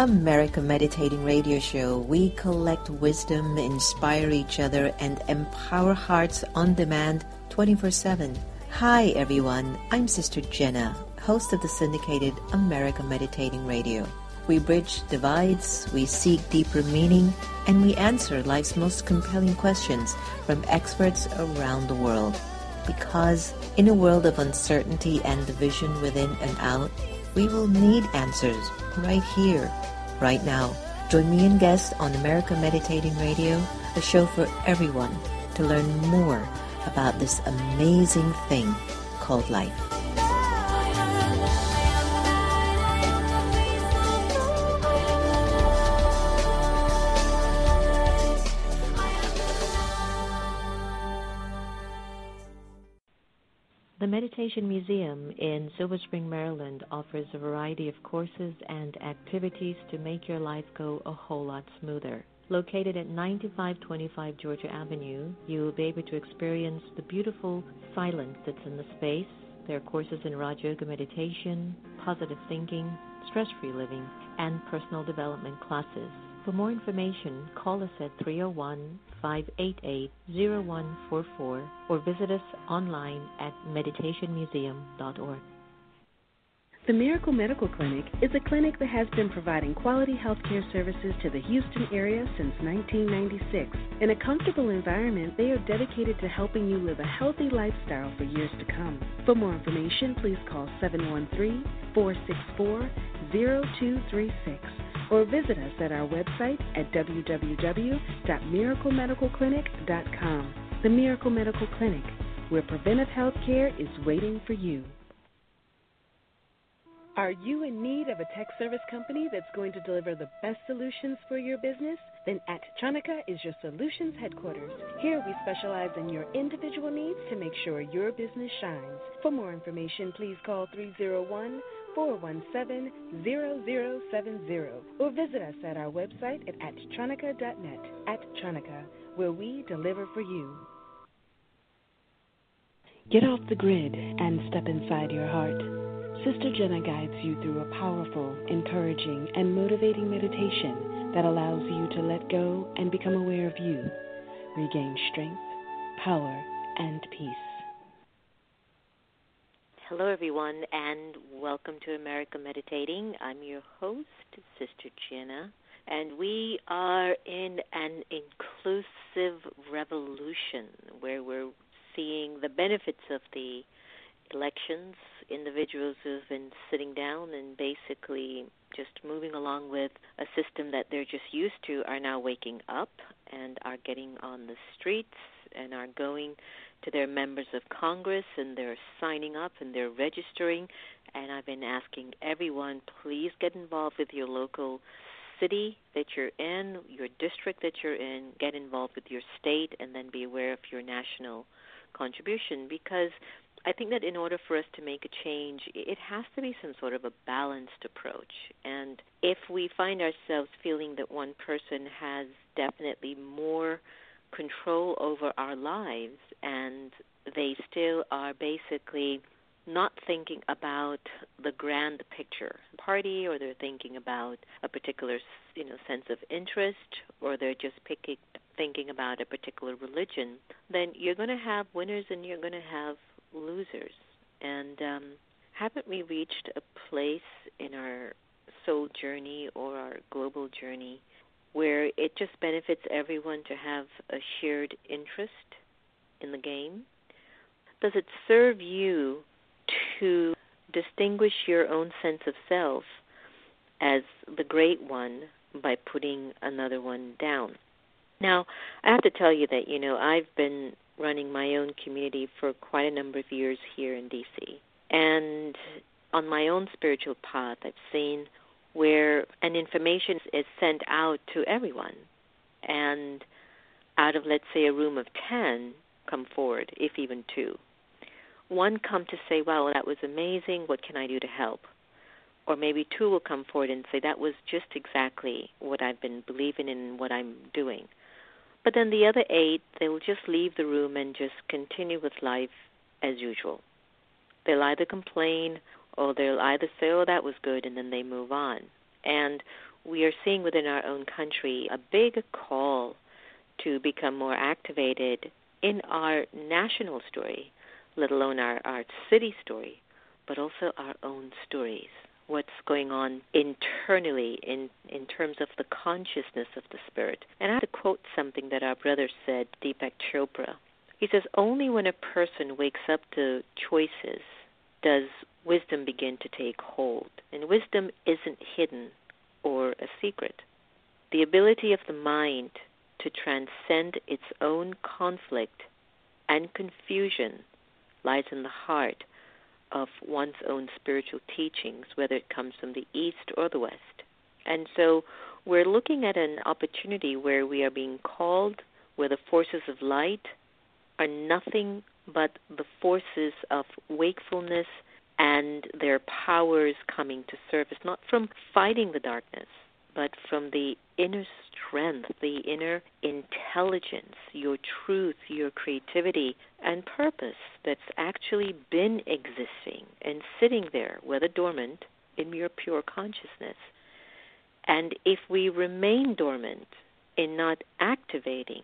America Meditating Radio Show. We collect wisdom, inspire each other, and empower hearts on demand 24 7. Hi, everyone. I'm Sister Jenna, host of the syndicated America Meditating Radio. We bridge divides, we seek deeper meaning, and we answer life's most compelling questions from experts around the world. Because in a world of uncertainty and division within and out, we will need answers right here, right now. Join me and guests on America Meditating Radio, a show for everyone to learn more about this amazing thing called life. Meditation Museum in Silver Spring, Maryland offers a variety of courses and activities to make your life go a whole lot smoother. Located at 9525 Georgia Avenue, you will be able to experience the beautiful silence that's in the space. There are courses in Raja Yoga meditation, positive thinking, stress free living, and personal development classes. For more information, call us at 301 588 0144 or visit us online at meditationmuseum.org. The Miracle Medical Clinic is a clinic that has been providing quality healthcare services to the Houston area since 1996. In a comfortable environment, they are dedicated to helping you live a healthy lifestyle for years to come. For more information, please call 713 464 0236 or visit us at our website at www.miraclemedicalclinic.com. The Miracle Medical Clinic, where preventive health care is waiting for you. Are you in need of a tech service company that's going to deliver the best solutions for your business? Then Attronica is your solutions headquarters. Here we specialize in your individual needs to make sure your business shines. For more information, please call 301 417 0070 or visit us at our website at attronica.net. Attronica, where we deliver for you. Get off the grid and step inside your heart. Sister Jenna guides you through a powerful, encouraging, and motivating meditation that allows you to let go and become aware of you, regain strength, power, and peace. Hello, everyone, and welcome to America Meditating. I'm your host, Sister Jenna, and we are in an inclusive revolution where we're seeing the benefits of the elections, individuals who've been sitting down and basically just moving along with a system that they're just used to are now waking up and are getting on the streets and are going to their members of Congress and they're signing up and they're registering. And I've been asking everyone, please get involved with your local city that you're in, your district that you're in, get involved with your state, and then be aware of your national contribution because I think that in order for us to make a change, it has to be some sort of a balanced approach. And if we find ourselves feeling that one person has definitely more control over our lives and they still are basically not thinking about the grand picture party or they're thinking about a particular you know sense of interest or they're just picking thinking about a particular religion then you're going to have winners and you're going to have losers. And um haven't we reached a place in our soul journey or our global journey where it just benefits everyone to have a shared interest in the game does it serve you to distinguish your own sense of self as the great one by putting another one down. Now, I have to tell you that, you know, I've been running my own community for quite a number of years here in DC. And on my own spiritual path, I've seen where an information is sent out to everyone. And out of, let's say, a room of 10 come forward, if even two one come to say, wow, that was amazing. What can I do to help? Or maybe two will come forward and say, that was just exactly what I've been believing in and what I'm doing. But then the other eight, they will just leave the room and just continue with life as usual. They'll either complain Oh, or they'll either say, oh, that was good, and then they move on. And we are seeing within our own country a big call to become more activated in our national story, let alone our, our city story, but also our own stories. What's going on internally in, in terms of the consciousness of the spirit. And I have to quote something that our brother said, Deepak Chopra. He says, Only when a person wakes up to choices does wisdom begin to take hold. And wisdom isn't hidden or a secret. The ability of the mind to transcend its own conflict and confusion lies in the heart of one's own spiritual teachings, whether it comes from the East or the West. And so we're looking at an opportunity where we are being called, where the forces of light are nothing but the forces of wakefulness and their powers coming to surface, not from fighting the darkness, but from the inner strength, the inner intelligence, your truth, your creativity, and purpose that's actually been existing and sitting there, whether dormant, in your pure consciousness. And if we remain dormant in not activating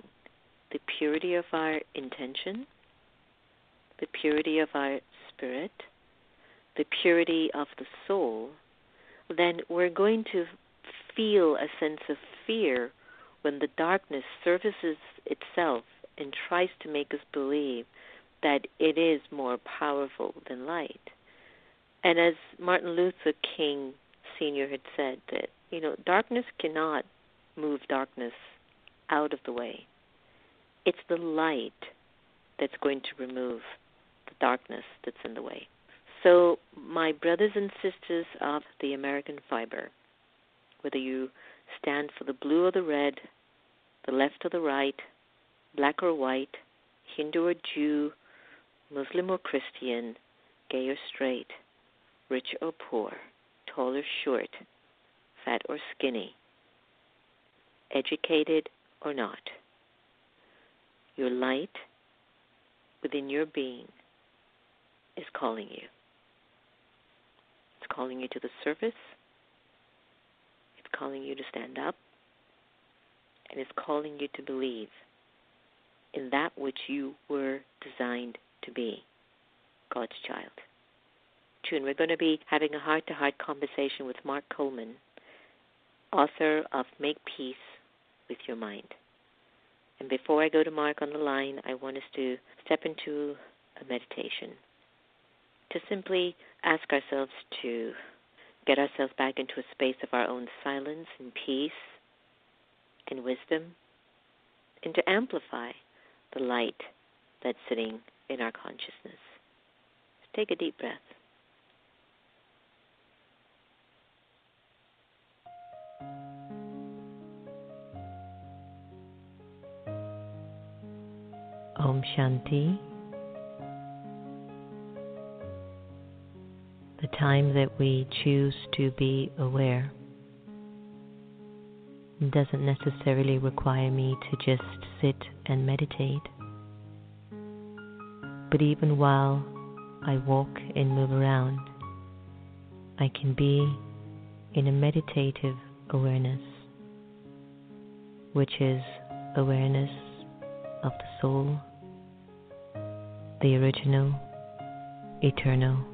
the purity of our intention, the purity of our spirit, the purity of the soul, then we're going to feel a sense of fear when the darkness surfaces itself and tries to make us believe that it is more powerful than light. And as Martin Luther King Sr. had said, that, you know, darkness cannot move darkness out of the way. It's the light that's going to remove the darkness that's in the way. So, my brothers and sisters of the American Fiber, whether you stand for the blue or the red, the left or the right, black or white, Hindu or Jew, Muslim or Christian, gay or straight, rich or poor, tall or short, fat or skinny, educated or not. Your light within your being is calling you. Calling you to the surface It's calling you to stand up and it's calling you to believe in that which you were designed to be God's child. Tune, we're going to be having a heart to heart conversation with Mark Coleman, author of Make Peace with Your Mind. And before I go to Mark on the line, I want us to step into a meditation to simply ask ourselves to get ourselves back into a space of our own silence and peace and wisdom, and to amplify the light that's sitting in our consciousness. Take a deep breath. Om Shanti. The time that we choose to be aware. It doesn't necessarily require me to just sit and meditate. But even while I walk and move around, I can be in a meditative awareness, which is awareness of the soul, the original, eternal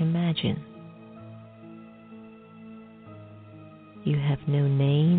Imagine. You have no name,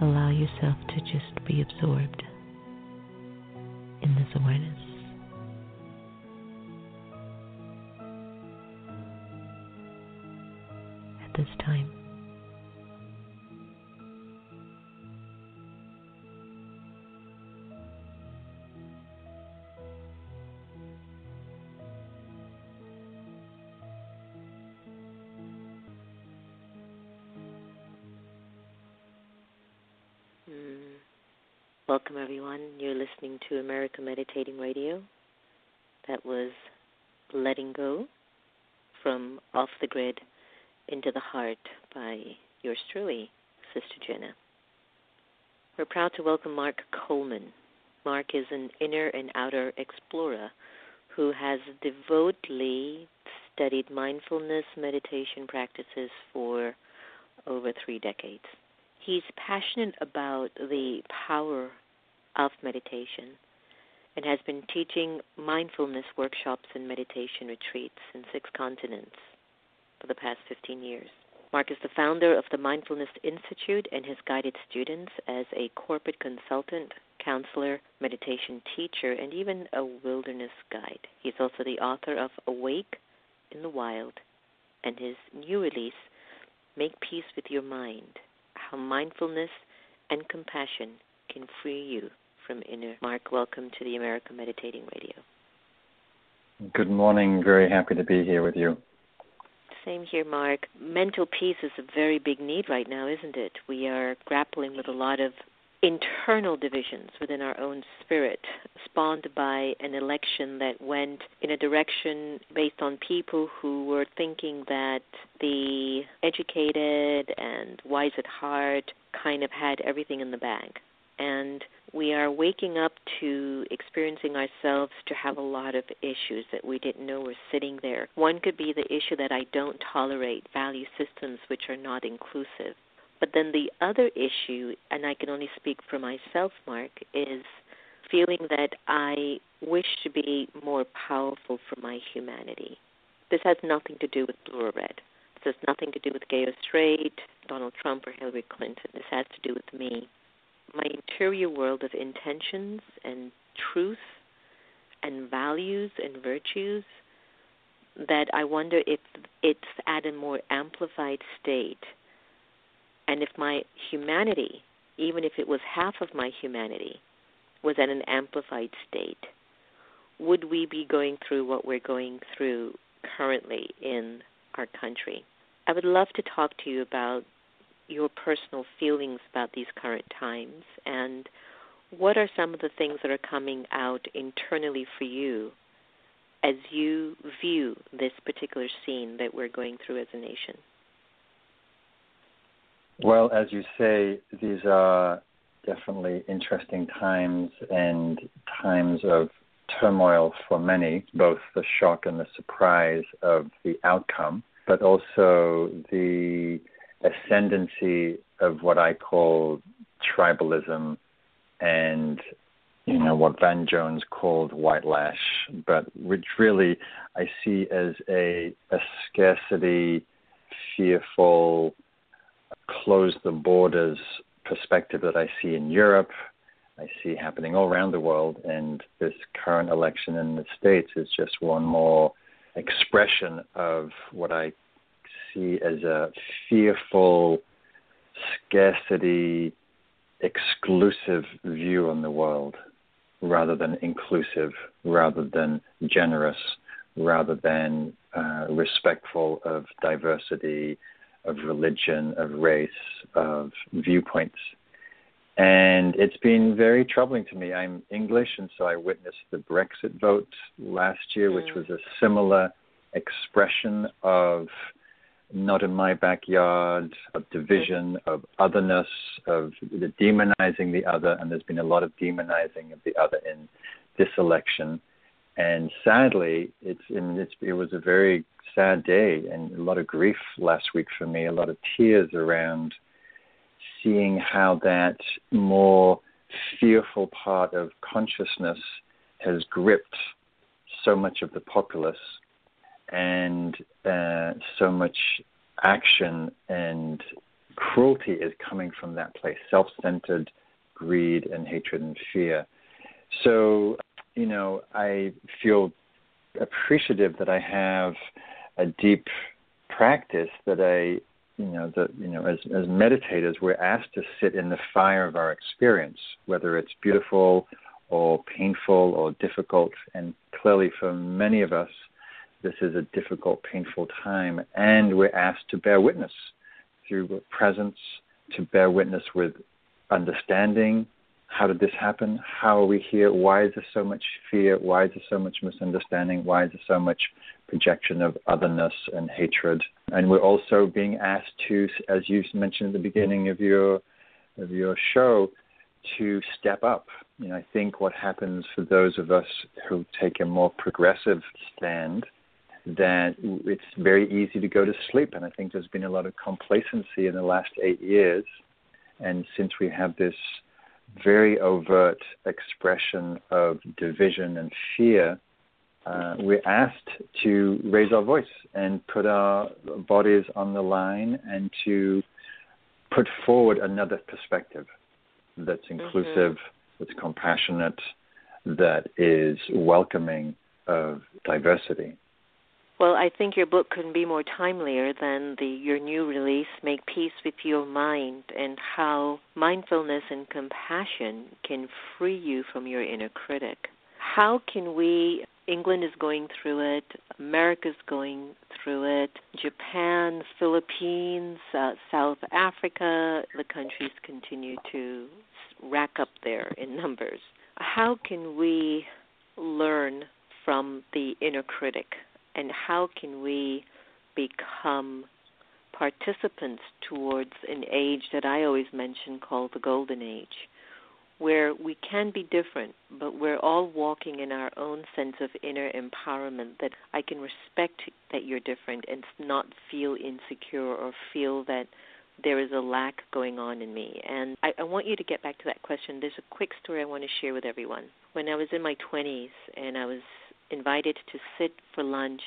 Allow yourself to just be absorbed in this awareness. At this time. To America Meditating Radio. That was Letting Go from Off the Grid into the Heart by yours truly, Sister Jenna. We're proud to welcome Mark Coleman. Mark is an inner and outer explorer who has devotedly studied mindfulness meditation practices for over three decades. He's passionate about the power of meditation and has been teaching mindfulness workshops and meditation retreats in six continents for the past 15 years. Mark is the founder of the Mindfulness Institute and has guided students as a corporate consultant, counselor, meditation teacher, and even a wilderness guide. He's also the author of Awake in the Wild and his new release, Make Peace with Your Mind How Mindfulness and Compassion Can Free You from Inner. Mark, welcome to the America Meditating Radio. Good morning. Very happy to be here with you. Same here, Mark. Mental peace is a very big need right now, isn't it? We are grappling with a lot of internal divisions within our own spirit, spawned by an election that went in a direction based on people who were thinking that the educated and wise at heart kind of had everything in the bag. And we are waking up to experiencing ourselves to have a lot of issues that we didn't know were sitting there. One could be the issue that I don't tolerate value systems which are not inclusive. But then the other issue, and I can only speak for myself, Mark, is feeling that I wish to be more powerful for my humanity. This has nothing to do with blue or red. This has nothing to do with gay or straight, Donald Trump or Hillary Clinton. This has to do with me. My interior world of intentions and truth and values and virtues that I wonder if it's at a more amplified state and if my humanity, even if it was half of my humanity, was at an amplified state, would we be going through what we're going through currently in our country? I would love to talk to you about your personal feelings about these current times and what are some of the things that are coming out internally for you as you view this particular scene that we're going through as a nation? Well, as you say, these are definitely interesting times and times of turmoil for many, both the shock and the surprise of the outcome, but also the ascendancy of what I call tribalism and you know what Van Jones called white lash, but which really I see as a a scarcity, fearful, close the borders perspective that I see in Europe, I see happening all around the world, and this current election in the States is just one more expression of what I see as a fearful, scarcity, exclusive view on the world rather than inclusive, rather than generous, rather than uh, respectful of diversity of religion, of race, of viewpoints. And it's been very troubling to me. I'm English, and so I witnessed the Brexit vote last year, which mm. was a similar expression of not in my backyard, of division, of otherness, of the demonizing the other, and there's been a lot of demonizing of the other in this election. And sadly, it's, in, it's it was a very sad day and a lot of grief last week for me, a lot of tears around seeing how that more fearful part of consciousness has gripped so much of the populace and uh, so much action and cruelty is coming from that place self centered greed and hatred and fear. So, you know, I feel appreciative that I have a deep practice that I, you know, that you know, as as meditators, we're asked to sit in the fire of our experience, whether it's beautiful or painful or difficult. And clearly, for many of us, this is a difficult, painful time, and we're asked to bear witness through presence, to bear witness with understanding, how did this happen? How are we here? Why is there so much fear? Why is there so much misunderstanding? Why is there so much projection of otherness and hatred? And we're also being asked to, as you mentioned at the beginning of your of your show, to step up. You know, I think what happens for those of us who take a more progressive stand that it's very easy to go to sleep. And I think there's been a lot of complacency in the last eight years. And since we have this very overt expression of division and fear, uh, we're asked to raise our voice and put our bodies on the line and to put forward another perspective that's mm-hmm. inclusive, mm-hmm. that's compassionate, that is welcoming of diversity. Well, I think your book couldn't be more timelier than the your new release, Make Peace with Your Mind, and how mindfulness and compassion can free you from your inner critic. How can we England is going through it, America's going through it, Japan, Philippines, uh, South Africa, the countries continue to rack up there in numbers. How can we learn from the inner critic, and how can we become participants towards an age that I always mention called the golden age, where we can be different, but we're all walking in our own sense of inner empowerment that I can respect that you're different and not feel insecure or feel that there is a lack going on in me. And I, I want you to get back to that question. There's a quick story I want to share with everyone. When I was in my 20s and I was invited to sit for lunch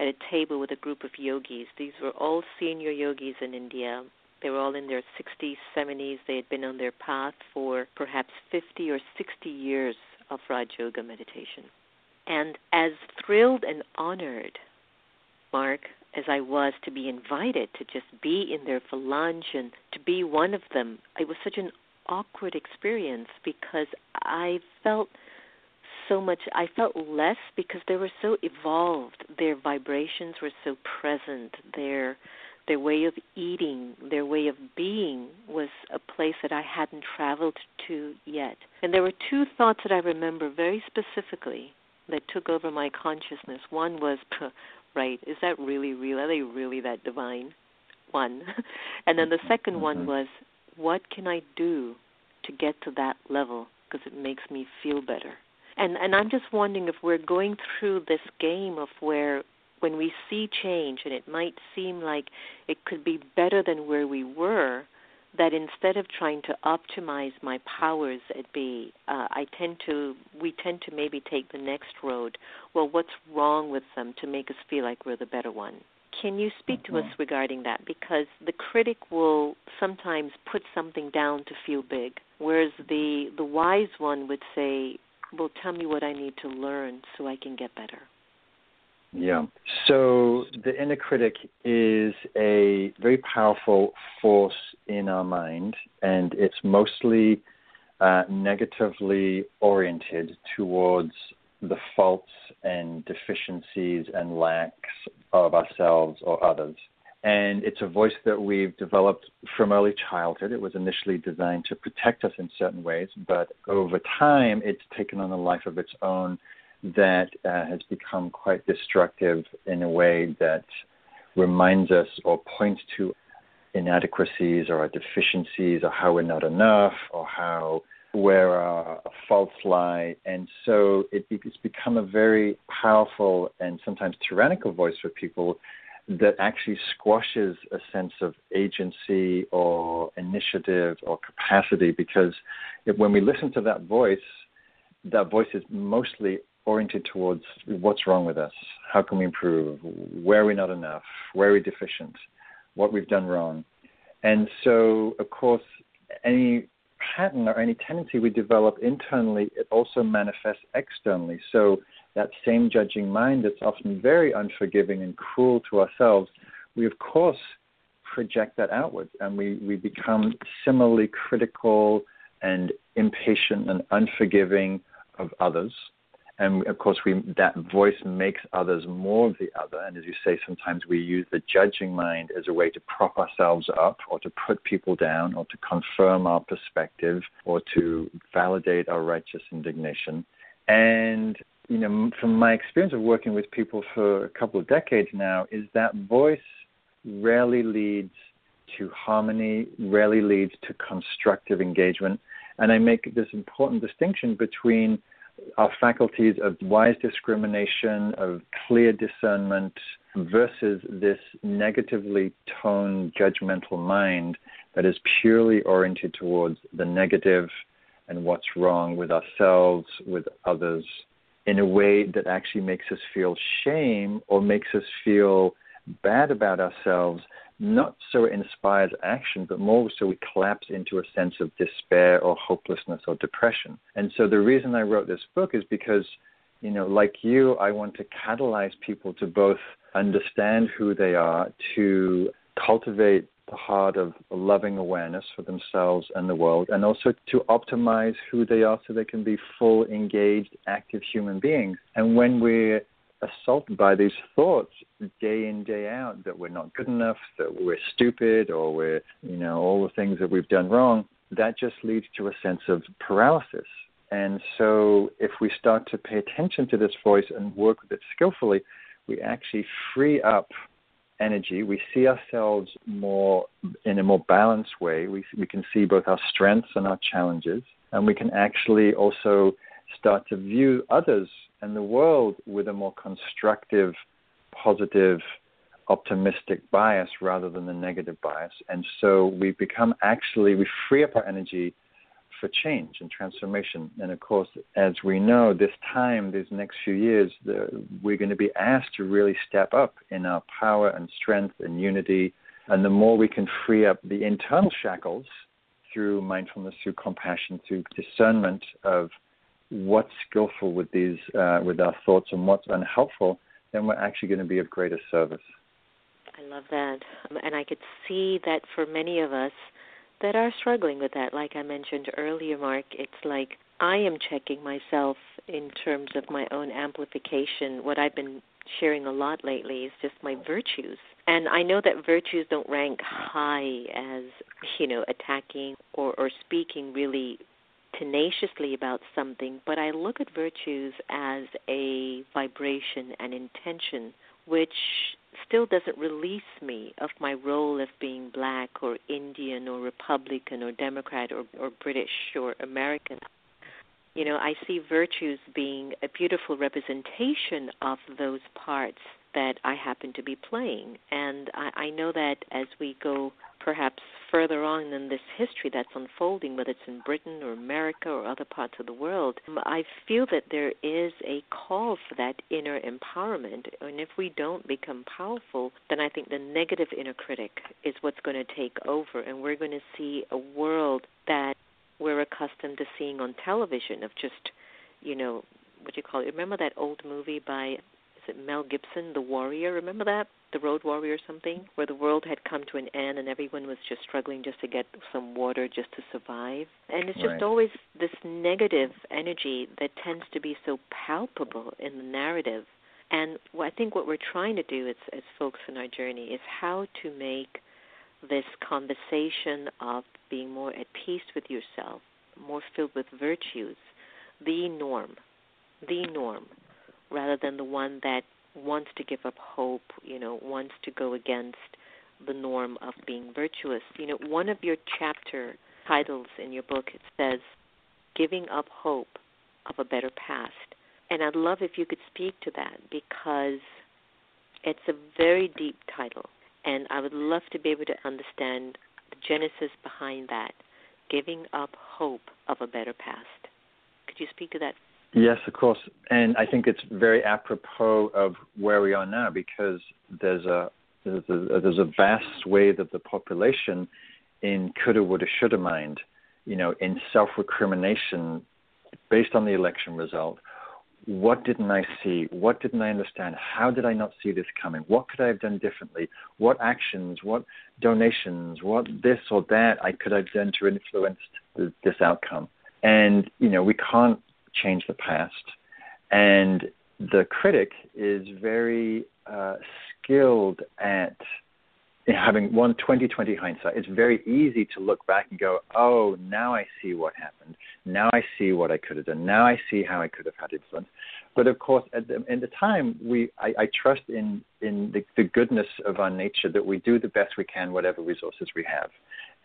at a table with a group of yogis. These were all senior yogis in India. They were all in their 60s, 70s. They had been on their path for perhaps 50 or 60 years of Raj Yoga meditation. And as thrilled and honored, Mark, as I was to be invited to just be in there for lunch and to be one of them, it was such an awkward experience because I felt so much I felt less because they were so evolved. Their vibrations were so present. Their their way of eating, their way of being was a place that I hadn't traveled to yet. And there were two thoughts that I remember very specifically that took over my consciousness. One was, right, is that really real? Are they really that divine? One. and then the second one mm-hmm. was, what can I do to get to that level? Because it makes me feel better. And and I'm just wondering if we're going through this game of where when we see change and it might seem like it could be better than where we were, that instead of trying to optimize my powers at B, uh, I tend to we tend to maybe take the next road. Well, what's wrong with them to make us feel like we're the better one? Can you speak to us mm-hmm. regarding that? Because the critic will sometimes put something down to feel big, whereas the the wise one would say, "Well, tell me what I need to learn so I can get better." Yeah. So the inner critic is a very powerful force in our mind, and it's mostly uh, negatively oriented towards the faults and deficiencies and lacks of ourselves or others. And it's a voice that we've developed from early childhood. It was initially designed to protect us in certain ways, but over time, it's taken on a life of its own that uh, has become quite destructive in a way that reminds us or points to inadequacies or our deficiencies or how we're not enough or how where our faults lie. And so it, it's become a very powerful and sometimes tyrannical voice for people that actually squashes a sense of agency or initiative or capacity because if, when we listen to that voice, that voice is mostly oriented towards what's wrong with us, how can we improve, where are we not enough, where are we deficient, what we've done wrong. And so, of course, any pattern or any tendency we develop internally, it also manifests externally. So that same judging mind that's often very unforgiving and cruel to ourselves, we of course project that outwards and we, we become similarly critical and impatient and unforgiving of others. And of course we that voice makes others more of the other. And as you say sometimes we use the judging mind as a way to prop ourselves up or to put people down or to confirm our perspective or to validate our righteous indignation. And you know from my experience of working with people for a couple of decades now is that voice rarely leads to harmony rarely leads to constructive engagement. And i make this important distinction between our faculties of wise discrimination, of clear discernment, versus this negatively toned judgmental mind that is purely oriented towards the negative and what's wrong with ourselves, with others, in a way that actually makes us feel shame or makes us feel bad about ourselves not so it inspires action, but more so we collapse into a sense of despair or hopelessness or depression. And so the reason I wrote this book is because, you know, like you, I want to catalyze people to both understand who they are, to cultivate the heart of loving awareness for themselves and the world, and also to optimize who they are so they can be full, engaged, active human beings. And when we're assaulted by these thoughts day in day out that we're not good enough, that we're stupid, or we're you know all the things that we've done wrong. that just leads to a sense of paralysis. And so, if we start to pay attention to this voice and work with it skillfully, we actually free up energy. We see ourselves more in a more balanced way. We, we can see both our strengths and our challenges, and we can actually also start to view others and the world with a more constructive, positive, optimistic bias rather than the negative bias. And so we become actually, we free up our energy for change and transformation. And of course, as we know, this time, these next few years, the, we're going to be asked to really step up in our power and strength and unity. And the more we can free up the internal shackles through mindfulness, through compassion, through discernment of what's skillful with these, uh, with our thoughts and what's unhelpful, then we're actually going to be of greater service. I love that. Um, and I could see that for many of us that are struggling with that, like I mentioned earlier, Mark, it's like I am checking myself in terms of my own amplification. What I've been sharing a lot lately is just my virtues. And I know that virtues don't rank high as, you know, attacking or, or speaking really tenaciously about something, but I look at virtues as a vibration and intention which still doesn't release me of my role of being black or Indian or Republican or Democrat or, or British or American. You know, I see virtues being a beautiful representation of those parts that I happen to be playing. And I, I know that as we go perhaps further on in this history that's unfolding, whether it's in Britain or America or other parts of the world, um, I feel that there is a call for that inner empowerment. And if we don't become powerful, then I think the negative inner critic is what's going to take over, and we're going to see a world that we're accustomed to seeing on television of just, you know, what do you call it? Remember that old movie by is it Mel Gibson, The Warrior? Remember that? The Road Warrior or something? Where the world had come to an end and everyone was just struggling just to get some water just to survive. And it's just right. always this negative energy that tends to be so palpable in the narrative. And I think what we're trying to do as, as folks in our journey is how to make this conversation of being more at peace with yourself, more filled with virtues, the norm, the norm rather than the one that wants to give up hope, you know, wants to go against the norm of being virtuous. You know, one of your chapter titles in your book it says giving up hope of a better past. And I'd love if you could speak to that because it's a very deep title and I would love to be able to understand the genesis behind that. Giving up hope of a better past. Could you speak to that Yes, of course, and I think it's very apropos of where we are now because there's a there's a, there's a vast swathe of the population in coulda, woulda, shoulda mind, you know, in self-recrimination based on the election result. What didn't I see? What didn't I understand? How did I not see this coming? What could I have done differently? What actions? What donations? What this or that I could have done to influence this outcome? And you know, we can't change the past. And the critic is very uh, skilled at having one 2020 hindsight. It's very easy to look back and go, oh, now I see what happened. Now I see what I could have done. Now I see how I could have had influence. But of course, at the, the time, we I, I trust in in the, the goodness of our nature that we do the best we can, whatever resources we have,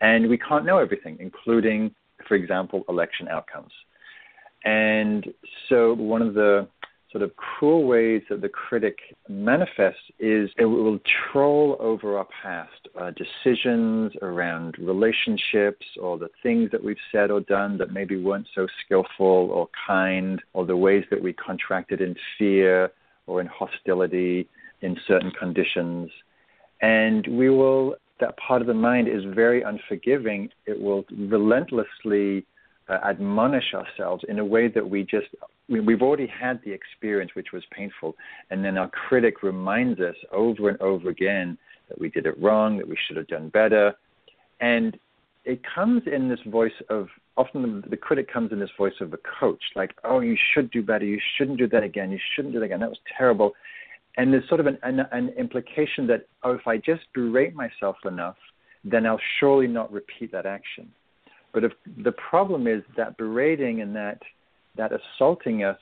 and we can't know everything, including, for example, election outcomes. And so one of the sort of cruel ways that the critic manifests is it will troll over our past uh, decisions around relationships or the things that we've said or done that maybe weren't so skillful or kind or the ways that we contracted in fear or in hostility in certain conditions. And we will, that part of the mind is very unforgiving. It will relentlessly uh, admonish ourselves in a way that we just we, we've already had the experience which was painful. And then our critic reminds us over and over again that we did it wrong that we should have done better. And it comes in this voice of often the, the critic comes in this voice of a coach like oh you should do better. You shouldn't do that again. You shouldn't do that again. That was terrible. And there's sort of an, an, an implication that oh if i just berate myself enough then i'll surely not repeat that action But if the problem is that berating and that that assaulting us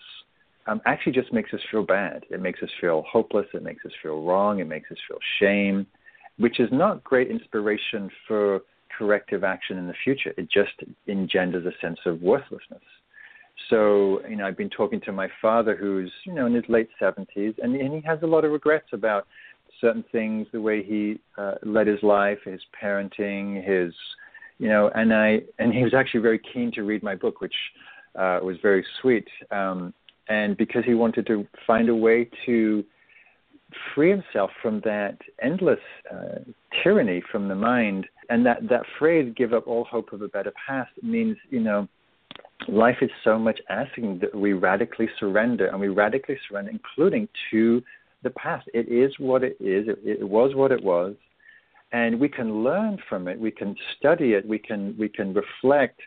um, actually just makes us feel bad. It makes us feel hopeless. It makes us feel wrong. It makes us feel shame, which is not great inspiration for corrective action in the future. It just engenders a sense of worthlessness. So, you know, I've been talking to my father who's, you know, in his late 70s, and, and he has a lot of regrets about certain things, the way he uh, led his life, his parenting, his, you know, and I, and he was actually very keen to read my book, which uh, was very sweet. Um, and because he wanted to find a way to free himself from that endless uh, tyranny from the mind, and that that phrase "give up all hope of a better past" means, you know, life is so much asking that we radically surrender, and we radically surrender, including to the past. It is what it is. It, it was what it was, and we can learn from it. We can study it. We can we can reflect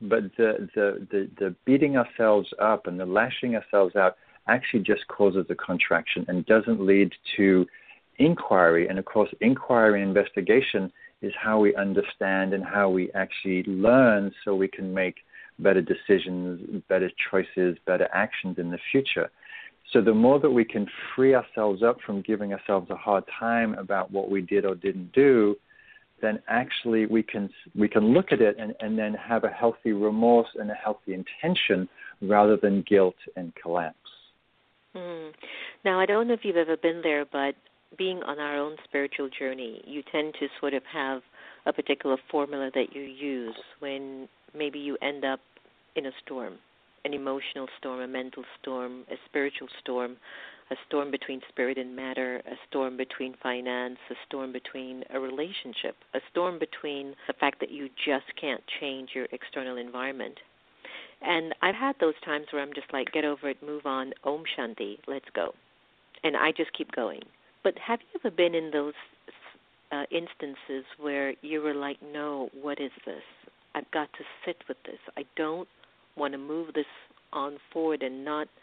but the, the, the, the beating ourselves up and the lashing ourselves out actually just causes a contraction and doesn't lead to inquiry. And of course, inquiry and investigation is how we understand and how we actually learn so we can make better decisions, better choices, better actions in the future. So the more that we can free ourselves up from giving ourselves a hard time about what we did or didn't do, then actually we can we can look at it and, and then have a healthy remorse and a healthy intention rather than guilt and collapse. Mm. Now I don't know if you've ever been there, but being on our own spiritual journey, you tend to sort of have a particular formula that you use when maybe you end up in a storm, an emotional storm, a mental storm, a spiritual storm a storm between spirit and matter, a storm between finance, a storm between a relationship, a storm between the fact that you just can't change your external environment. And I've had those times where I'm just like, get over it, move on, Om Shanti, let's go. And I just keep going. But have you ever been in those uh, instances where you were like, no, what is this? I've got to sit with this. I don't want to move this on forward and not –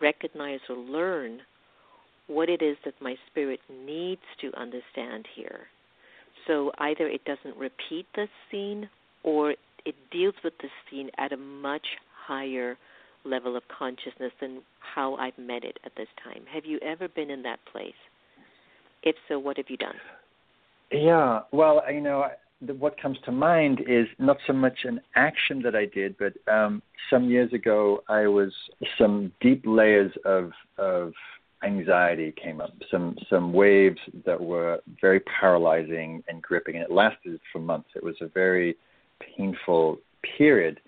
recognize or learn what it is that my spirit needs to understand here. So either it doesn't repeat the scene or it deals with the scene at a much higher level of consciousness than how I've met it at this time. Have you ever been in that place? If so, what have you done? Yeah, well, you know, what comes to mind is not so much an action that I did, but um, some years ago, I was some deep layers of of anxiety came up, some some waves that were very paralyzing and gripping, and it lasted for months. It was a very painful period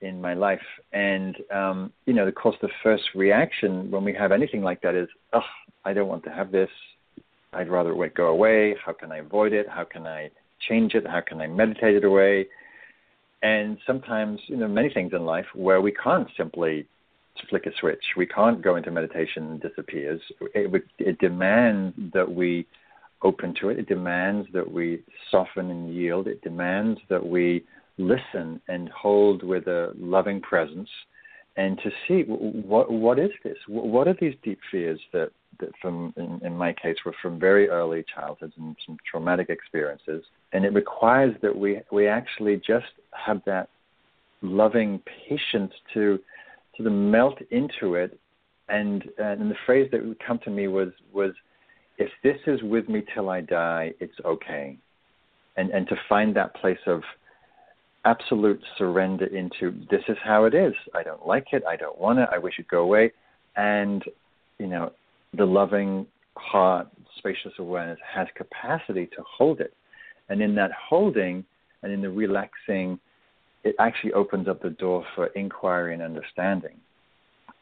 in my life, and um, you know, of course, the first reaction when we have anything like that is, "Oh, I don't want to have this. I'd rather it go away. How can I avoid it? How can I?" Change it? How can I meditate it away? And sometimes, you know, many things in life where we can't simply flick a switch. We can't go into meditation and disappears. It, it demands that we open to it. It demands that we soften and yield. It demands that we listen and hold with a loving presence and to see what what is this? What are these deep fears that from in, in my case were from very early childhood and some traumatic experiences, and it requires that we we actually just have that loving patience to to melt into it, and uh, and the phrase that would come to me was was if this is with me till I die, it's okay, and and to find that place of absolute surrender into this is how it is. I don't like it. I don't want it. I wish it'd go away. And, you know, the loving heart, spacious awareness has capacity to hold it. And in that holding and in the relaxing, it actually opens up the door for inquiry and understanding.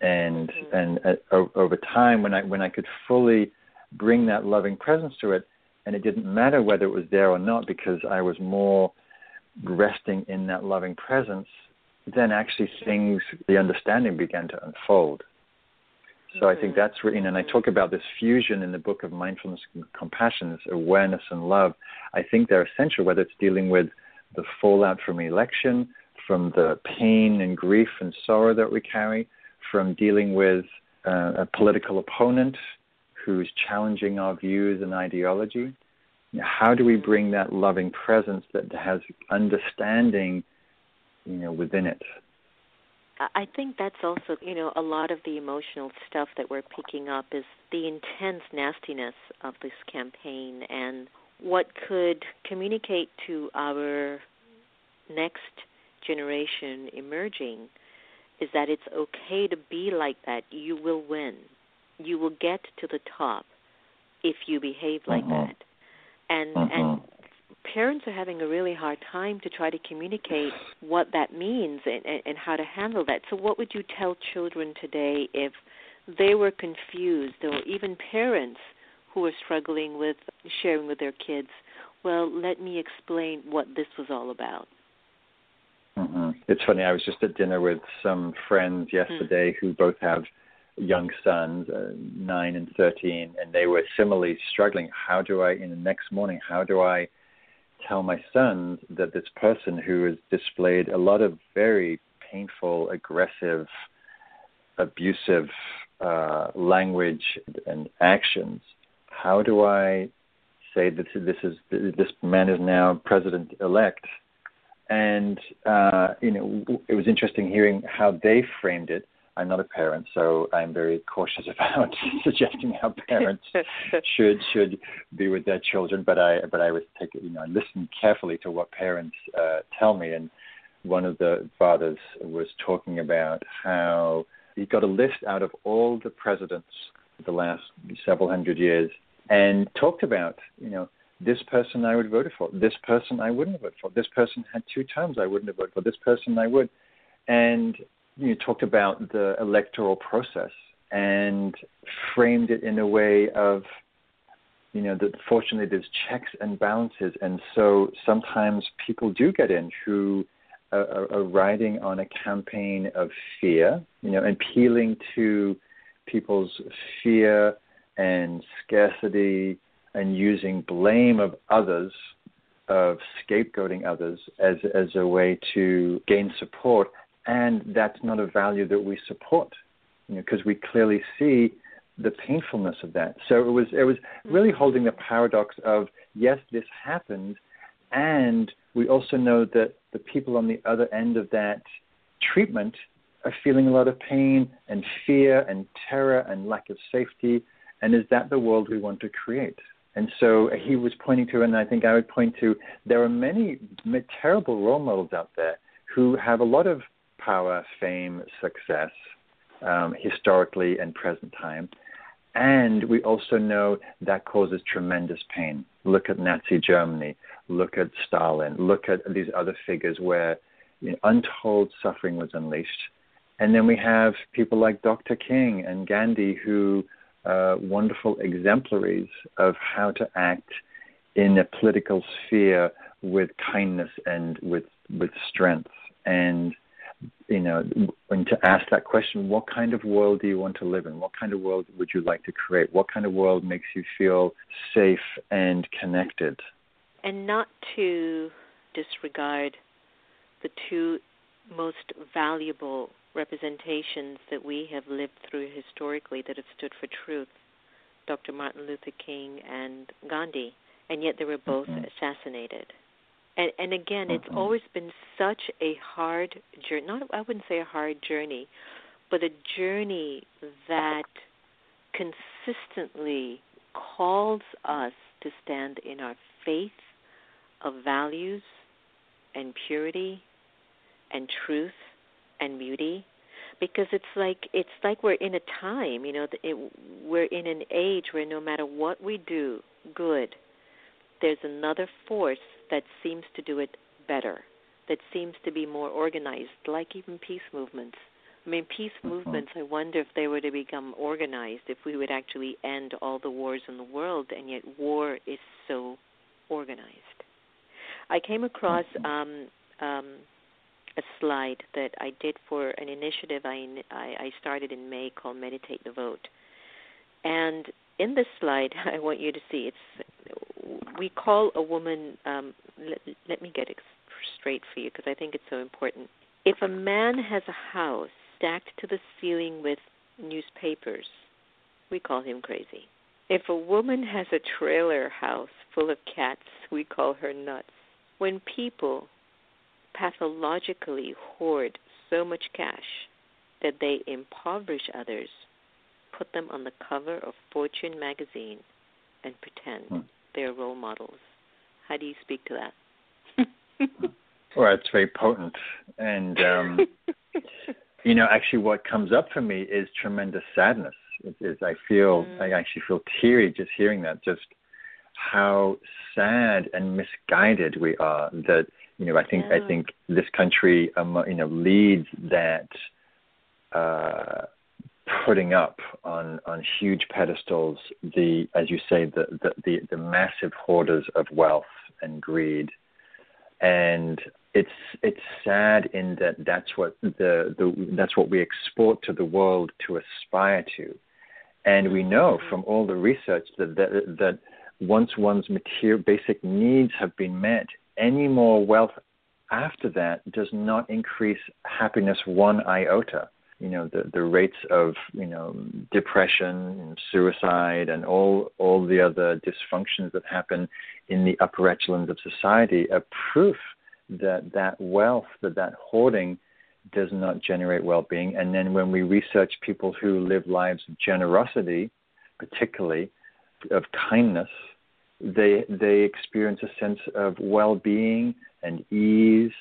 And mm-hmm. and uh, over time, when I when I could fully bring that loving presence to it, and it didn't matter whether it was there or not, because I was more resting in that loving presence, then actually things, the understanding began to unfold. So I think mm-hmm. that's really, and I talk about this fusion in the book of mindfulness and compassion, this awareness and love. I think they're essential, whether it's dealing with the fallout from election, from the pain and grief and sorrow that we carry, from dealing with uh, a political opponent who's challenging our views and ideology, how do we bring that loving presence that has understanding you know, within it. I think that's also, you know, a lot of the emotional stuff that we're picking up is the intense nastiness of this campaign and what could communicate to our next generation emerging is that it's okay to be like that. You will win. You will get to the top if you behave like mm-hmm. that. And mm-hmm. and parents are having a really hard time to try to communicate what that means and, and, and how to handle that. So what would you tell children today if they were confused or even parents who are struggling with sharing with their kids, well, let me explain what this was all about. Mm-hmm. It's funny. I was just at dinner with some friends yesterday mm-hmm. who both have young sons, uh, nine and thirteen, and they were similarly struggling. How do I, in the next morning, how do I tell my sons that this person who has displayed a lot of very painful, aggressive, abusive uh, language and actions, how do I say that this is this man is now president elect? And uh, you know, it was interesting hearing how they framed it. I'm not a parent, so I'm very cautious about suggesting how parents should should be with their children. But I but I was take you know I listen carefully to what parents uh, tell me, and one of the fathers was talking about how he got a list out of all the presidents the last several hundred years, and talked about you know this person I would vote for, this person I wouldn't vote for, this person had two terms I wouldn't have voted for, this person I would, and you talked about the electoral process and framed it in a way of you know that fortunately there's checks and balances. And so sometimes people do get in who are, are riding on a campaign of fear you know appealing to people's fear and scarcity and using blame of others of scapegoating others as as a way to gain support and that's not a value that we support, you know, because we clearly see the painfulness of that. So it was it was mm-hmm. really holding the paradox of yes, this happened, and we also know that the people on the other end of that treatment are feeling a lot of pain and fear and terror and lack of safety. And is that the world we want to create? And so he was pointing to, and I think I would point to, there are many terrible role models out there who have a lot of power, fame, success, um, historically and present time. And we also know that causes tremendous pain. Look at Nazi Germany, look at Stalin, look at these other figures where you know, untold suffering was unleashed. And then we have people like Dr. King and Gandhi who are wonderful exemplaries of how to act in a political sphere with kindness and with, with strength. And you know, and to ask that question, what kind of world do you want to live in? What kind of world would you like to create? What kind of world makes you feel safe and connected? And not to disregard the two most valuable representations that we have lived through historically that have stood for truth Dr. Martin Luther King and Gandhi, and yet they were both mm-hmm. assassinated and and again mm-hmm. it's always been such a hard journey not i wouldn't say a hard journey but a journey that consistently calls us to stand in our faith of values and purity and truth and beauty because it's like it's like we're in a time you know it, we're in an age where no matter what we do good there's another force that seems to do it better, that seems to be more organized, like even peace movements. I mean, peace mm-hmm. movements, I wonder if they were to become organized, if we would actually end all the wars in the world, and yet war is so organized. I came across mm-hmm. um, um, a slide that I did for an initiative I, I started in May called Meditate the Vote. And in this slide, I want you to see it's we call a woman. Um, let, let me get it straight for you because I think it's so important. If a man has a house stacked to the ceiling with newspapers, we call him crazy. If a woman has a trailer house full of cats, we call her nuts. When people pathologically hoard so much cash that they impoverish others, put them on the cover of Fortune magazine, and pretend they're role models. How do you speak to that? well, it's very potent. And, um, you know, actually, what comes up for me is tremendous sadness. It is I feel, mm. I actually feel teary just hearing that, just how sad and misguided we are that you know, I think yeah. I think this country, um, you know, leads that uh, putting up on on huge pedestals the, as you say, the, the the the massive hoarders of wealth and greed, and it's it's sad in that that's what the, the that's what we export to the world to aspire to, and we know mm-hmm. from all the research that that, that once one's material basic needs have been met, any more wealth after that does not increase happiness one iota. You know, the, the rates of, you know, depression and suicide and all, all the other dysfunctions that happen in the upper echelons of society are proof that that wealth, that that hoarding does not generate well-being. And then when we research people who live lives of generosity, particularly of kindness, they they experience a sense of well-being and ease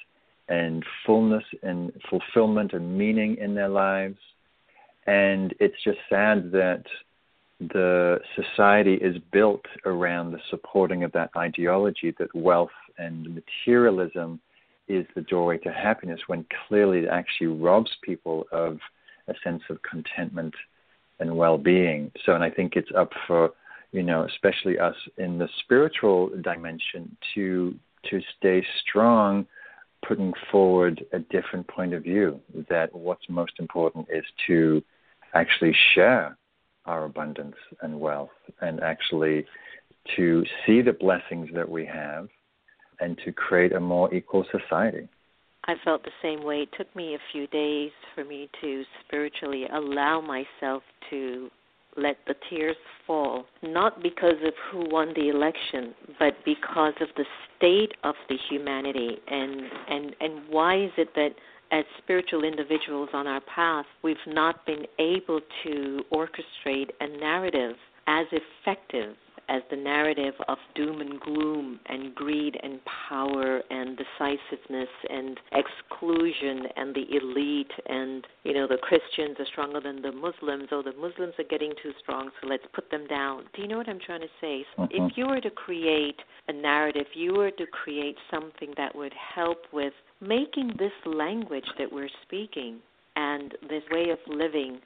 and fullness and fulfillment and meaning in their lives. And it's just sad that the society is built around the supporting of that ideology that wealth and materialism is the doorway to happiness when clearly it actually robs people of a sense of contentment and well-being. So, and I think it's up for you know, especially us in the spiritual dimension, to to stay strong, putting forward a different point of view. That what's most important is to actually share our abundance and wealth, and actually to see the blessings that we have, and to create a more equal society. I felt the same way. It took me a few days for me to spiritually allow myself to let the tears fall, not because of who won the election, but because of the state of the humanity. And and and why is it that as spiritual individuals on our path, we've not been able to orchestrate a narrative as effective as the narrative of doom and gloom and greed and power and decisiveness and exclusion and the elite and you know the Christians are stronger than the Muslims or the Muslims are getting too strong so let's put them down do you know what I'm trying to say so if mm-hmm. you were to create a narrative you were to create something that would help with making this language that we're speaking and this way of living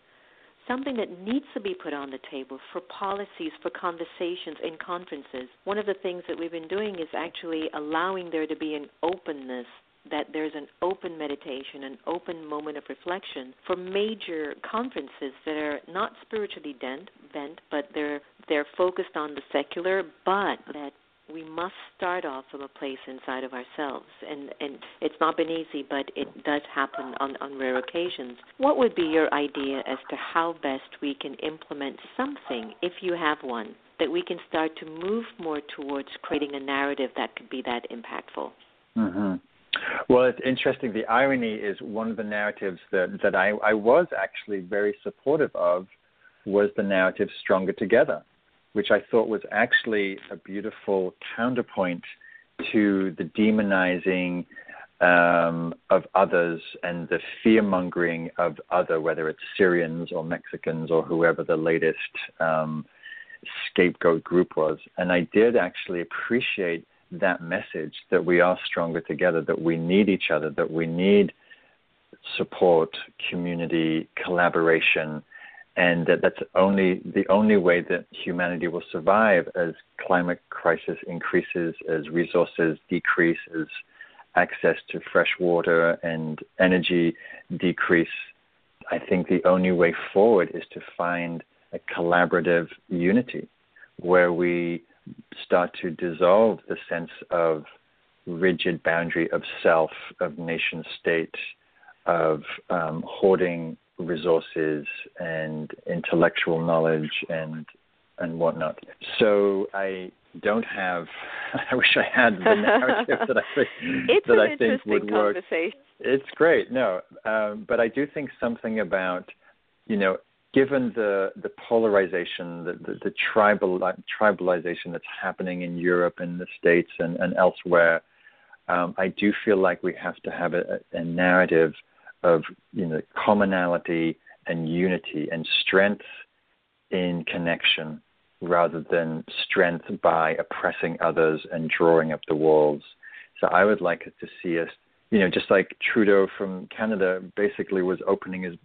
something that needs to be put on the table for policies, for conversations in conferences. One of the things that we've been doing is actually allowing there to be an openness that there's an open meditation, an open moment of reflection for major conferences that are not spiritually bent, bent but they're they're focused on the secular, but that we must start off from a place inside of ourselves and and it's not been easy but it does happen on on rare occasions what would be your idea as to how best we can implement something if you have one that we can start to move more towards creating a narrative that could be that impactful mm-hmm. Well, it's interesting. The irony is one of the narratives that, that I, I was actually very supportive of was the narrative Stronger Together which I thought was actually a beautiful counterpoint to the demonizing um, of others and the fear mongering of other, whether it's Syrians or Mexicans or whoever the latest um, scapegoat group was. And I did actually appreciate that message that we are stronger together, that we need each other, that we need support, community, collaboration, and that that's only the only way that humanity will survive as climate crisis increases, as resources decrease, as access to fresh water and energy decrease. I think the only way forward is to find a collaborative unity where we start to dissolve the sense of rigid boundary of self, of nation state, of um, hoarding resources and intellectual knowledge and and whatnot. So I don't have. I wish I had the narrative that I think it's that I think would work. It's great, no, um, but I do think something about, you know, given the the polarization, the the, the tribal tribalization that's happening in Europe and the states and, and elsewhere, um, I do feel like we have to have a, a narrative of you know commonality and unity and strength in connection rather than strength by oppressing others and drawing up the walls. So I would like to see us, you know, just like Trudeau from Canada basically was opening his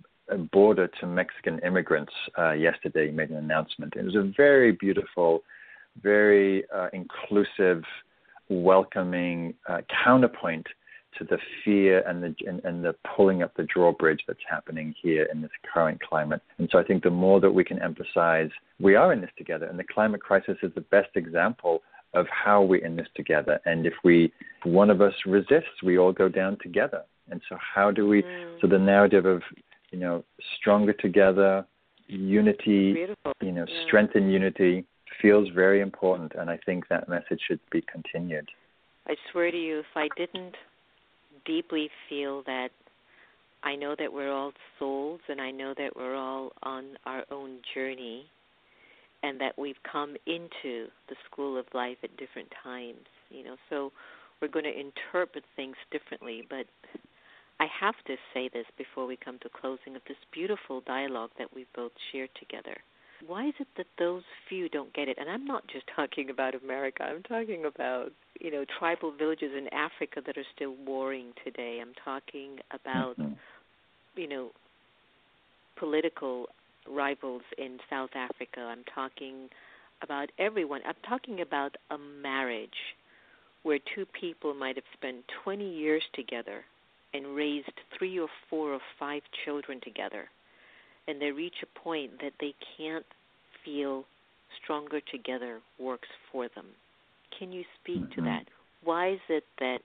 border to Mexican immigrants uh, yesterday. He made an announcement. It was a very beautiful, very uh, inclusive, welcoming uh, counterpoint to the fear and the and, and, the pulling up the drawbridge that's happening here in this current climate. And so I think the more that we can emphasize we are in this together, and the climate crisis is the best example of how we're in this together. And if we if one of us resists, we all go down together. And so how do we? Mm. So the narrative of you know stronger together, unity, Beautiful. you know yeah. strength and unity feels very important, and I think that message should be continued. I swear to you, if I didn't deeply feel that I know that we're all souls and I know that we're all on our own journey and that we've come into the school of life at different times, you know. So we're going to interpret things differently, but I have to say this before we come to closing of this beautiful dialogue that we've both shared together. Why is it that those few don't get it? And I'm not just talking about America. I'm talking about you know tribal villages in Africa that are still warring today. I'm talking about mm-hmm. you know political rivals in South Africa. I'm talking about everyone. I'm talking about a marriage where two people might have spent 20 years together and raised three or four or five children together. And they reach a point that they can't feel stronger together works for them. Can you speak mm-hmm. to that? Why is it that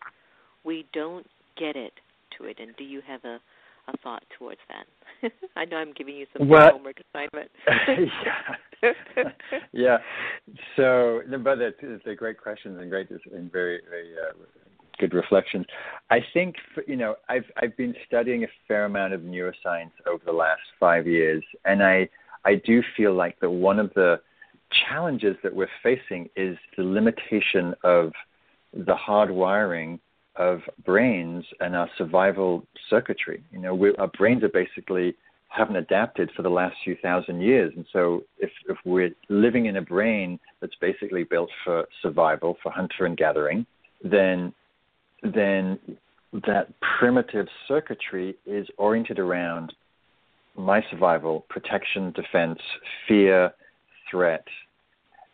we don't get it to it? And do you have a, a thought towards that? I know I'm giving you some well, homework assignment. yeah. yeah. So, but it's, it's a great question and great and very, very uh, good reflections. I think you know I've I've been studying a fair amount of neuroscience over the last five years, and I I do feel like that one of the challenges that we're facing is the limitation of the hardwiring of brains and our survival circuitry. You know, we, our brains are basically haven't adapted for the last few thousand years, and so if if we're living in a brain that's basically built for survival, for hunter and gathering, then then that primitive circuitry is oriented around my survival, protection, defense, fear, threat.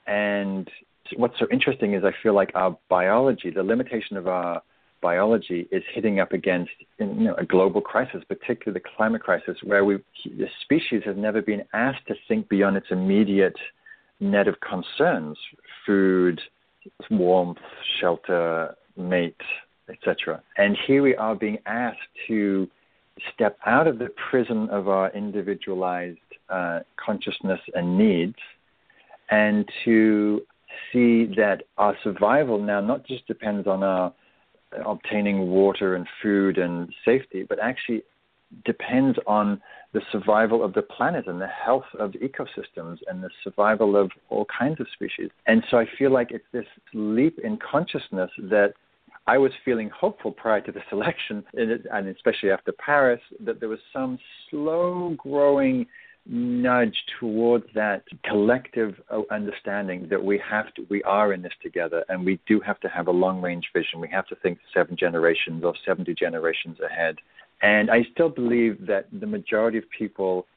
And what's so interesting is I feel like our biology, the limitation of our biology, is hitting up against you know, a global crisis, particularly the climate crisis, where we, the species has never been asked to think beyond its immediate net of concerns food, warmth, shelter, mate, etc. And here we are being asked to step out of the prison of our individualized uh, consciousness and needs and to see that our survival now not just depends on our obtaining water and food and safety, but actually depends on the survival of the planet and the health of ecosystems and the survival of all kinds of species. And so I feel like it's this leap in consciousness that I was feeling hopeful prior to this election, and especially after Paris, that there was some slow growing nudge towards that collective uh, understanding that we have to, we are in this together, and we do have to have a long range vision. We have to think seven generations or 70 generations ahead. And I still believe that the majority of people,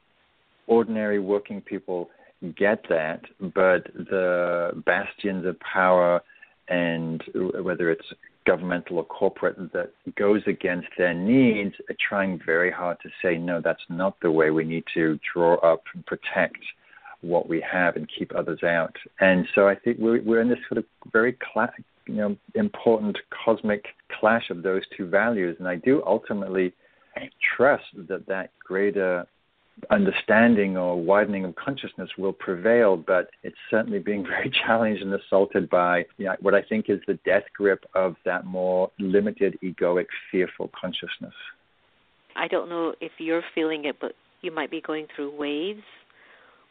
ordinary working people, get that, but the bastions of power and whether it's governmental or corporate that goes against their needs are trying very hard to say, no, that's not the way. We need to draw up and protect what we have and keep others out. And so I think we're, we're in this sort of very you know, important cosmic clash of those two values. And I do ultimately trust that that greater understanding or widening of consciousness will prevail, but it's certainly being very challenged and assaulted by you know, what I think is the death grip of that more limited, egoic, fearful consciousness. I don't know if you're feeling it, but you might be going through waves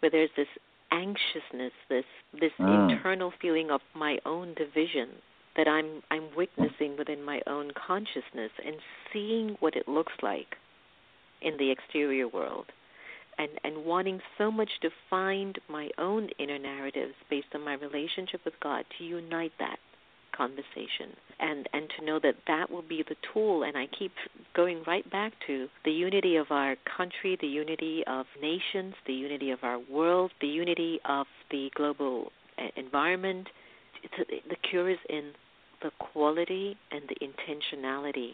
where there's this anxiousness, this this mm. internal feeling of my own division that I'm I'm witnessing within my own consciousness and seeing what it looks like in the exterior world and and wanting so much to find my own inner narratives based on my relationship with God to unite that conversation and and to know that that will be the tool and I keep going right back to the unity of our country, the unity of nations, the unity of our world, the unity of the global uh, environment. The cure is in the quality and the intentionality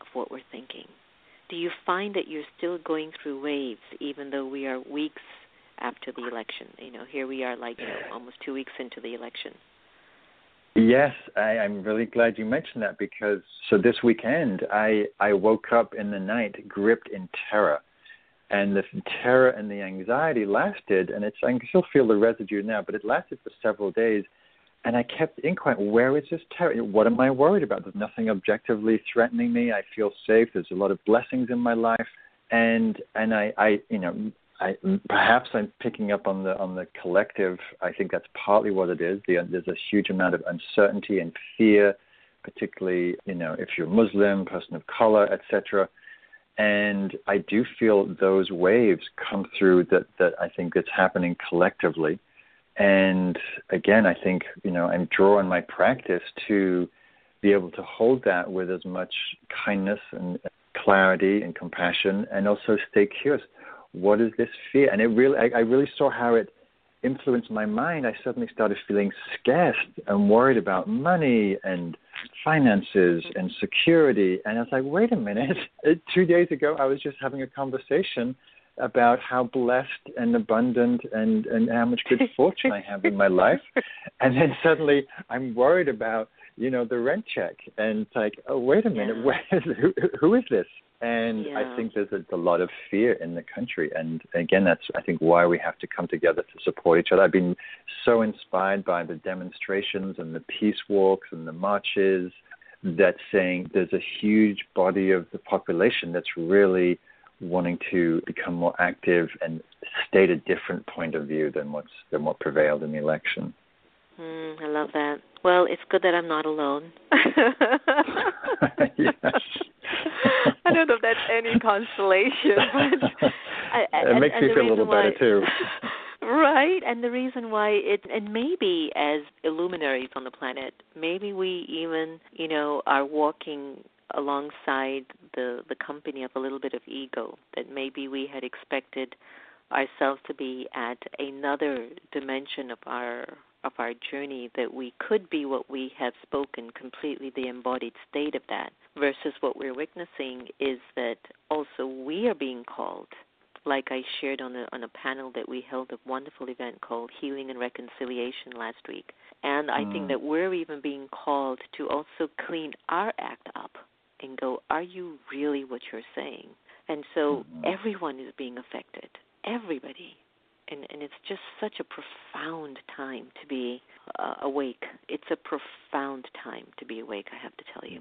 of what we're thinking do you find that you're still going through waves, even though we are weeks after the election? You know, here we are, like you know, almost two weeks into the election. Yes, I, I'm really glad you mentioned that because so this weekend I I woke up in the night gripped in terror, and the terror and the anxiety lasted, and it's I can still feel the residue now, but it lasted for several days and I kept inquiring, where is this terror? What am I worried about? There's nothing objectively threatening me. I feel safe. There's a lot of blessings in my life, and and I, I you know, I perhaps I'm picking up on the on the collective. I think that's partly what it is. The, there's a huge amount of uncertainty and fear, particularly you know if you're Muslim, person of color, etc. And I do feel those waves come through that that I think it's happening collectively and again, I think, you know, I'm drawing my practice to be able to hold that with as much kindness and clarity and compassion and also stay curious. What is this fear? And it really, I, I really saw how it influenced my mind. I suddenly started feeling scarce and worried about money and finances and security. And I was like, wait a minute. Two days ago, I was just having a conversation about how blessed and abundant and, and how much good fortune I have in my life. And then suddenly I'm worried about, you know, the rent check. And it's like, oh, wait a minute, yeah. where is, who, who is this? And yeah. I think there's a, a lot of fear in the country. And again, that's, I think, why we have to come together to support each other. I've been so inspired by the demonstrations and the peace walks and the marches that's saying there's a huge body of the population that's really – wanting to become more active and state a different point of view than what's than what prevailed in the election. Mm, I love that. Well, it's good that I'm not alone. I don't know if that's any consolation, but I, it makes me feel a little why, better too. right, and the reason why it, and maybe as illuminaries on the planet, maybe we even, you know, are walking alongside the the company of a little bit of ego that maybe we had expected ourselves to be at another dimension of our of our journey that we could be what we have spoken completely the embodied state of that versus what we're witnessing is that also we are being called like I shared on a on a panel that we held a wonderful event called Healing and Reconciliation last week. And I mm. think that we're even being called to also clean our act up and go, Are you really what you're saying? And so mm-hmm. everyone is being affected. Everybody. And, and it's just such a profound time to be uh, awake. It's a profound time to be awake, I have to tell you.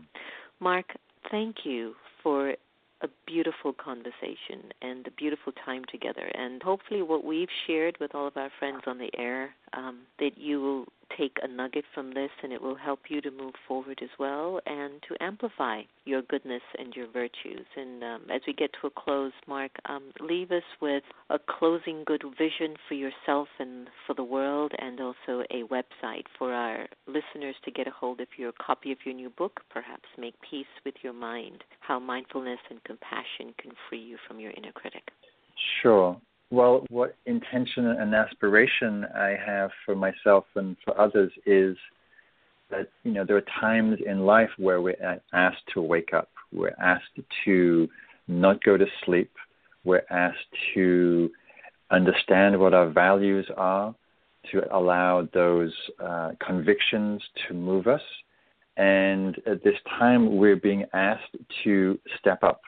Mark, thank you for a beautiful conversation and a beautiful time together. And hopefully, what we've shared with all of our friends on the air, um, that you will take a nugget from this and it will help you to move forward as well and to amplify your goodness and your virtues. And um, as we get to a close, Mark, um, leave us with a closing good vision for yourself and for the world, and also a website for our listeners to get a hold of your copy of your new book, perhaps Make Peace with Your Mind How Mindfulness and Compassion Can Free You from Your Inner Critic. Sure. Well, what intention and aspiration I have for myself and for others is that you know there are times in life where we're asked to wake up, we're asked to not go to sleep, we're asked to understand what our values are, to allow those uh, convictions to move us, and at this time we're being asked to step up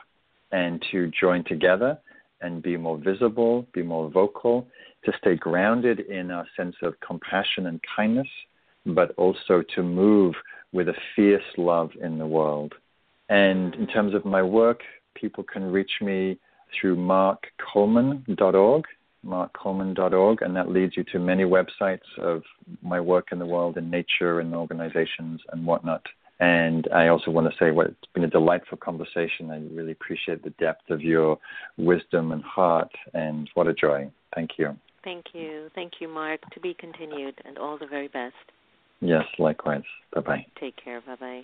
and to join together and be more visible, be more vocal, to stay grounded in our sense of compassion and kindness, but also to move with a fierce love in the world. And in terms of my work, people can reach me through markcoleman.org, markcoleman.org, and that leads you to many websites of my work in the world in nature and organizations and whatnot. And I also want to say what it's been a delightful conversation. I really appreciate the depth of your wisdom and heart, and what a joy. Thank you. Thank you. Thank you, Mark. To be continued, and all the very best. Yes, likewise. Bye bye. Take care. Bye bye.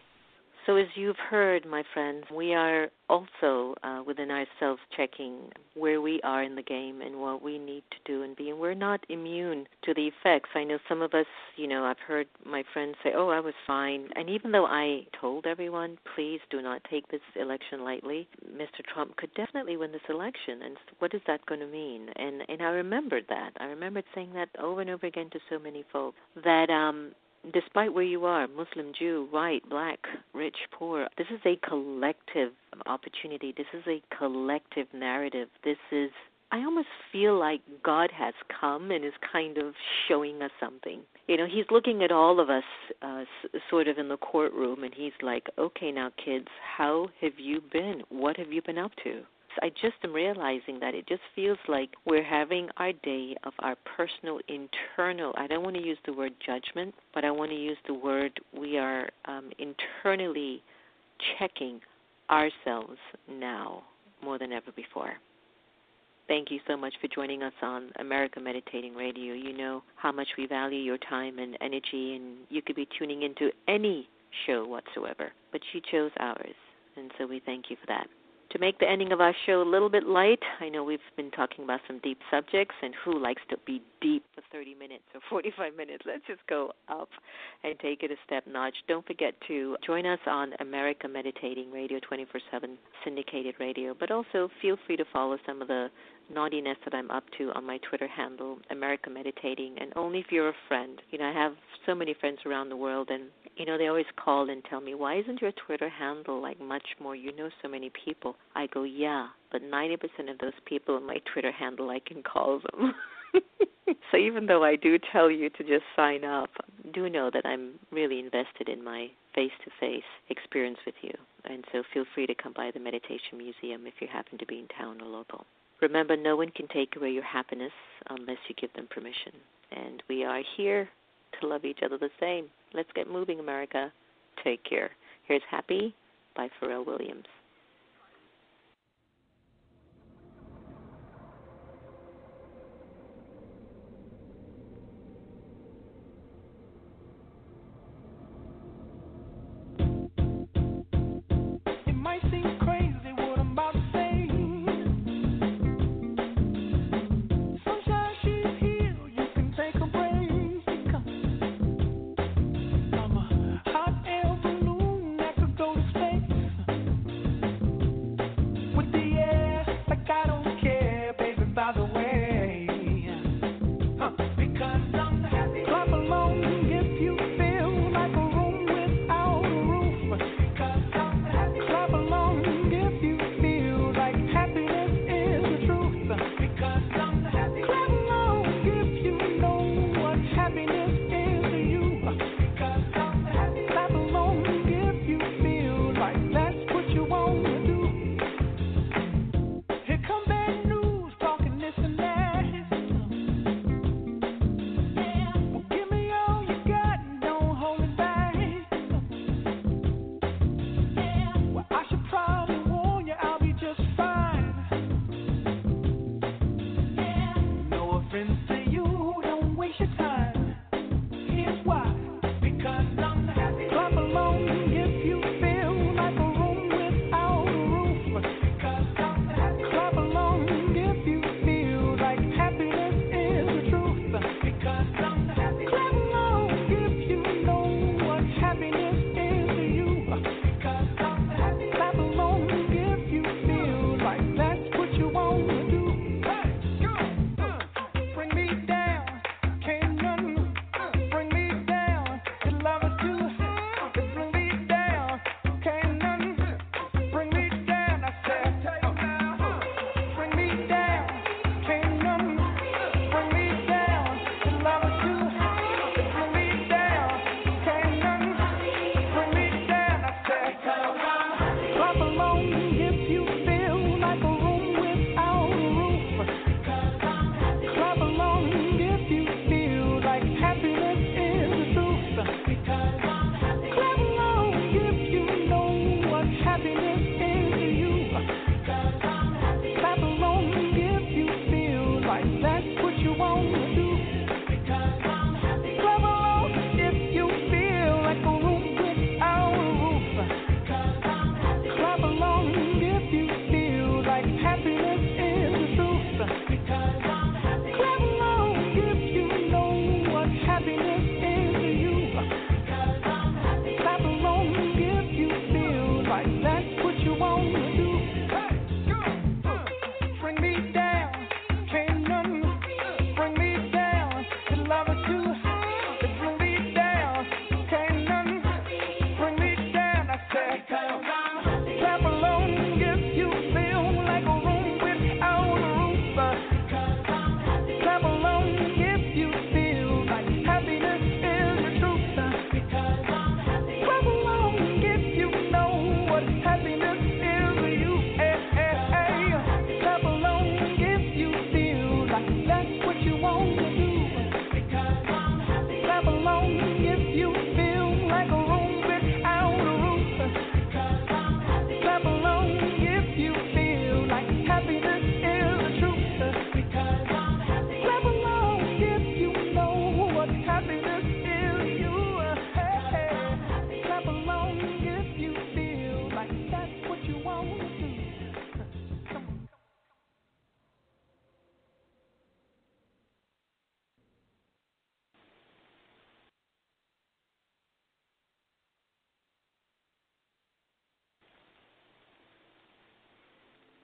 So, as you've heard, my friends, we are also uh, within ourselves checking where we are in the game and what we need to do and be. And we're not immune to the effects. I know some of us, you know, I've heard my friends say, oh, I was fine. And even though I told everyone, please do not take this election lightly, Mr. Trump could definitely win this election. And what is that going to mean? And, and I remembered that. I remembered saying that over and over again to so many folks that, um, despite where you are Muslim, Jew, white, black, rich, poor this is a collective opportunity. This is a collective narrative. This is, I almost feel like God has come and is kind of showing us something. You know, He's looking at all of us uh, s- sort of in the courtroom and He's like, okay, now, kids, how have you been? What have you been up to? I just am realizing that it just feels like we're having our day of our personal internal. I don't want to use the word judgment, but I want to use the word we are um, internally checking ourselves now more than ever before. Thank you so much for joining us on America Meditating Radio. You know how much we value your time and energy, and you could be tuning into any show whatsoever, but you chose ours, and so we thank you for that to make the ending of our show a little bit light, I know we've been talking about some deep subjects, and who likes to be deep for 30 minutes or 45 minutes? Let's just go up and take it a step notch. Don't forget to join us on America Meditating Radio 24 7 syndicated radio, but also feel free to follow some of the naughtiness that I'm up to on my Twitter handle, America Meditating, and only if you're a friend. You know, I have so many friends around the world, and you know, they always call and tell me, "Why isn't your Twitter handle like much more? You know so many people." I go, "Yeah, but 90% of those people on my Twitter handle, I can call them." so even though I do tell you to just sign up, do know that I'm really invested in my face-to-face experience with you. And so feel free to come by the Meditation Museum if you happen to be in town or local. Remember, no one can take away your happiness unless you give them permission. And we are here to love each other the same. Let's get moving, America. Take care. Here's Happy by Pharrell Williams.